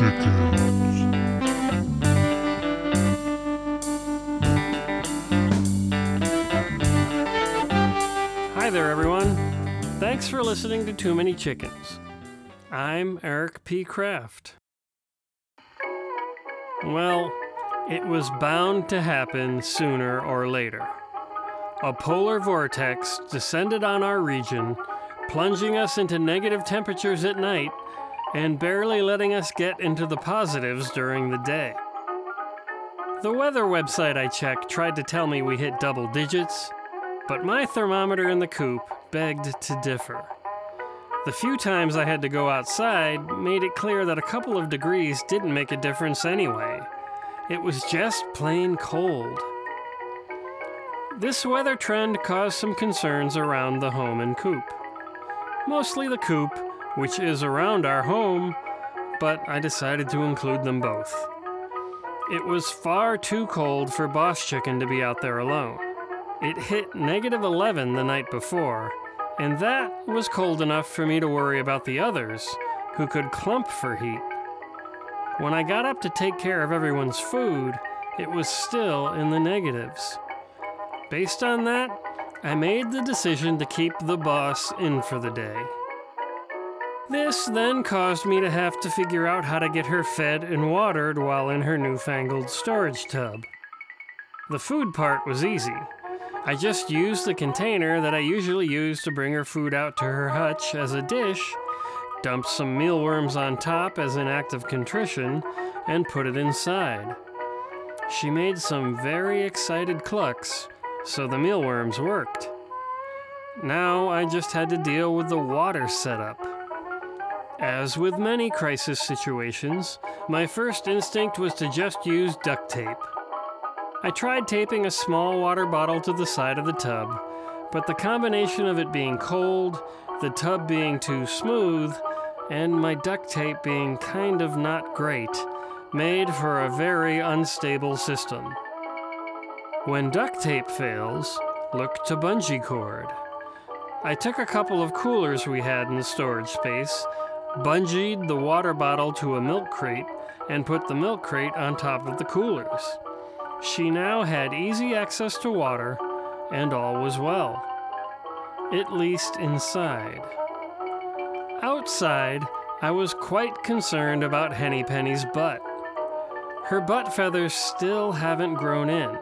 chickens. Hi there, everyone. Thanks for listening to Too Many Chickens. I'm Eric P. Kraft. Well, it was bound to happen sooner or later. A polar vortex descended on our region, plunging us into negative temperatures at night and barely letting us get into the positives during the day. The weather website I checked tried to tell me we hit double digits, but my thermometer in the coop begged to differ. The few times I had to go outside made it clear that a couple of degrees didn't make a difference anyway. It was just plain cold. This weather trend caused some concerns around the home and coop. Mostly the coop, which is around our home, but I decided to include them both. It was far too cold for Boss Chicken to be out there alone. It hit negative 11 the night before, and that was cold enough for me to worry about the others, who could clump for heat. When I got up to take care of everyone's food, it was still in the negatives. Based on that, I made the decision to keep the boss in for the day. This then caused me to have to figure out how to get her fed and watered while in her newfangled storage tub. The food part was easy. I just used the container that I usually use to bring her food out to her hutch as a dish, dumped some mealworms on top as an act of contrition, and put it inside. She made some very excited clucks, so the mealworms worked. Now I just had to deal with the water setup. As with many crisis situations, my first instinct was to just use duct tape. I tried taping a small water bottle to the side of the tub, but the combination of it being cold, the tub being too smooth, and my duct tape being kind of not great made for a very unstable system. When duct tape fails, look to bungee cord. I took a couple of coolers we had in the storage space, bungeed the water bottle to a milk crate, and put the milk crate on top of the coolers. She now had easy access to water, and all was well. At least inside. Outside, I was quite concerned about Henny Penny's butt. Her butt feathers still haven't grown in.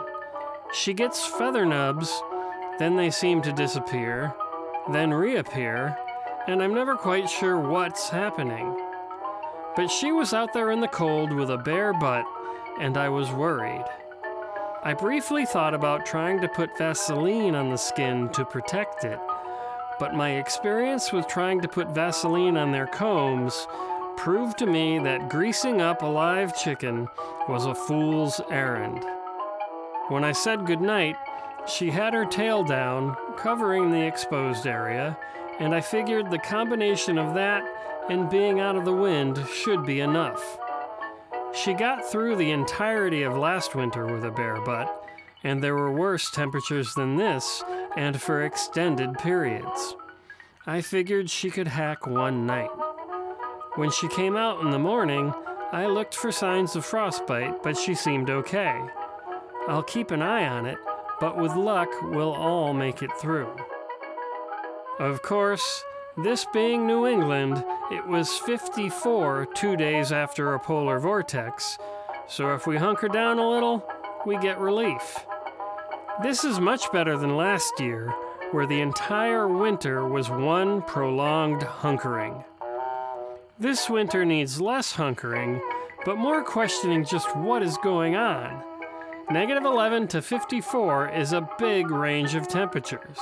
She gets feather nubs, then they seem to disappear, then reappear, and I'm never quite sure what's happening. But she was out there in the cold with a bare butt, and I was worried. I briefly thought about trying to put Vaseline on the skin to protect it, but my experience with trying to put Vaseline on their combs proved to me that greasing up a live chicken was a fool's errand. When I said goodnight, she had her tail down, covering the exposed area, and I figured the combination of that and being out of the wind should be enough. She got through the entirety of last winter with a bare butt, and there were worse temperatures than this, and for extended periods. I figured she could hack one night. When she came out in the morning, I looked for signs of frostbite, but she seemed okay. I'll keep an eye on it, but with luck, we'll all make it through. Of course, this being New England, it was 54 two days after a polar vortex, so if we hunker down a little, we get relief. This is much better than last year, where the entire winter was one prolonged hunkering. This winter needs less hunkering, but more questioning just what is going on. Negative 11 to 54 is a big range of temperatures.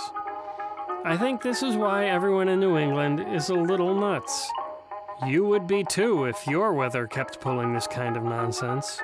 I think this is why everyone in New England is a little nuts. You would be too if your weather kept pulling this kind of nonsense.